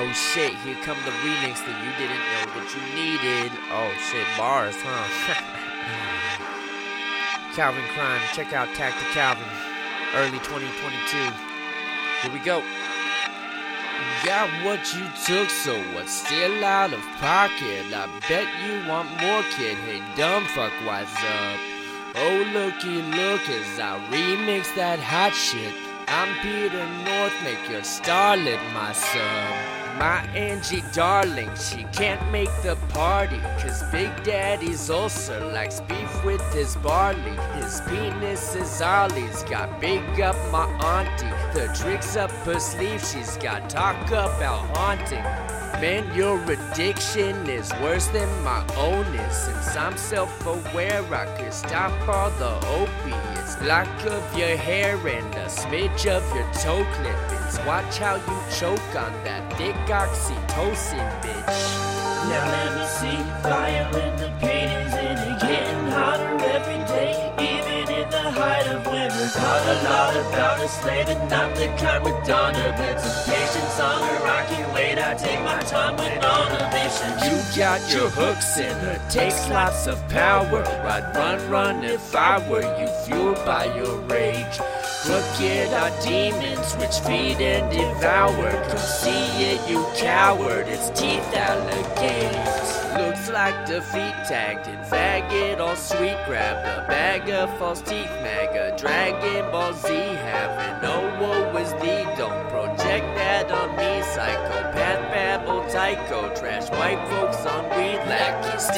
Oh shit, here come the remix that you didn't know that you needed. Oh shit, bars, huh? Calvin Crime, check out Tactic Calvin, early 2022. Here we go. Got what you took, so what's still out of pocket? I bet you want more, kid. Hey, dumb fuck, what's up? Oh, looky, look as I remix that hot shit. I'm Peter North, make your starlet my sub. My Angie darling, she can't make the party. Cause Big Daddy's ulcer likes beef with his barley. His penis is Ollie's, got big up my auntie. The tricks up her sleeve, she's got talk about haunting. Man, your addiction is worse than my own is. I'm self aware, I could stop all the opiates. Lock of your hair and a smidge of your toe clippings. Watch how you choke on that thick oxytocin, bitch. Now let me see fire in the paintings and it getting hotter every day, even in the height of winter. Taught a lot about a slave and not the kind with Donder. But some patience on I can wait. I take my time when on a mission. You got your hooks in her, takes lots of power. I'd run, run if I were you, fueled by your rage. Crooked are demons which feed and devour. Come see it, you coward, it's teeth alligators. Looks like defeat tagged in faggot, all sweet. Grab the bag of false teeth, maga. Dragon Ball Z having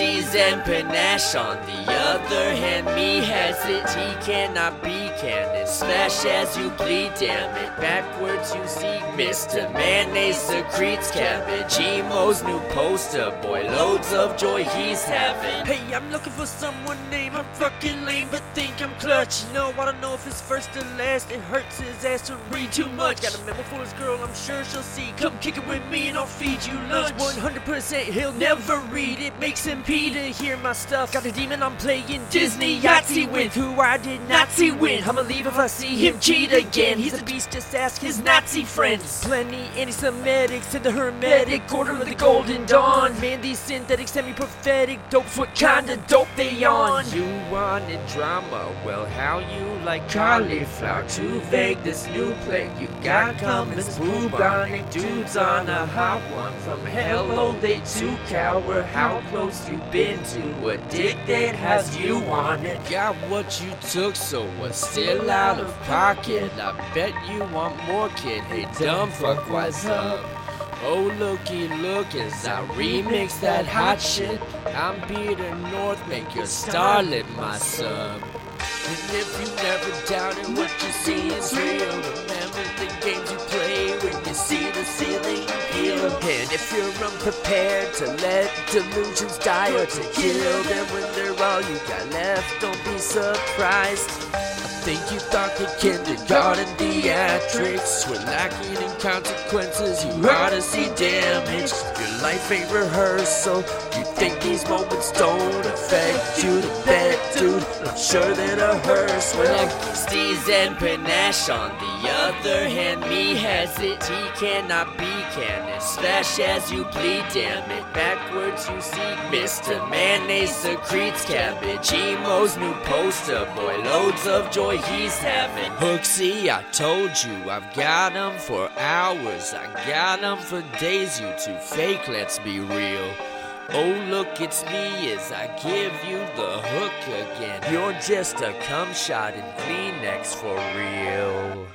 and panache. On the other hand, me has it, he cannot be canon. Smash as you bleed, damn it. Backwards you see Mr. Mayonnaise secretes cabbage. Emo's new poster, boy, loads of joy he's having. Hey, I'm looking for someone named I'm fucking lame, but think I'm clutch. You know, I don't know if it's first or last. It hurts his ass to read too much. Got a memo for his girl, I'm sure she'll see. Come kick it with me and I'll feed you lunch. 100% he'll never read. It makes him pee to hear my stuff. Got a demon I'm playing Disney Yahtzee with, who I did not see win. I'ma leave if I see him cheat again. He's a beast, just ask his Nazi friends. Plenty anti-Semitics in the Hermetic Order of the Golden Dawn. Man, these synthetic, semi-prophetic dopes, what kind of dope they on? You wanted drama, well, how you like cauliflower? Too vague, this new plague you got coming. Bubonic dudes on a hot one from hello, they too cower. How close you been to addicted? Has you on it? Got what you took, so what's still out of pocket? I bet you want more, kid. Hey, dumb fuck, what's up? Oh, looky, look as I remix that hot shit. I'm Peter North, make your starlet my sub. And if you never doubted what you see is real, remember the games you play when you see the ceiling heal. And if you're unprepared to let delusions die or to kill them when they're all you got left, don't be surprised. Think you thought the kindergarten theatrics were lacking in consequences. You ought to see damage. Your life ain't rehearsal. You think these moments don't affect you to bet, dude. I'm sure that a hearse will like steez and panache. On the other hand, me has it. He cannot be canon. Smash as you bleed, damn it. Backwards you see Mr. Mayonnaise secretes cabbage. Emo's new poster, boy. Loads of joy he's having. Hooksy, I told you I've got 'em for hours. I got 'em for days. You two fake, let's be real. Oh, look, it's me as I give you the hook again. You're just a cum shot in Kleenex for real.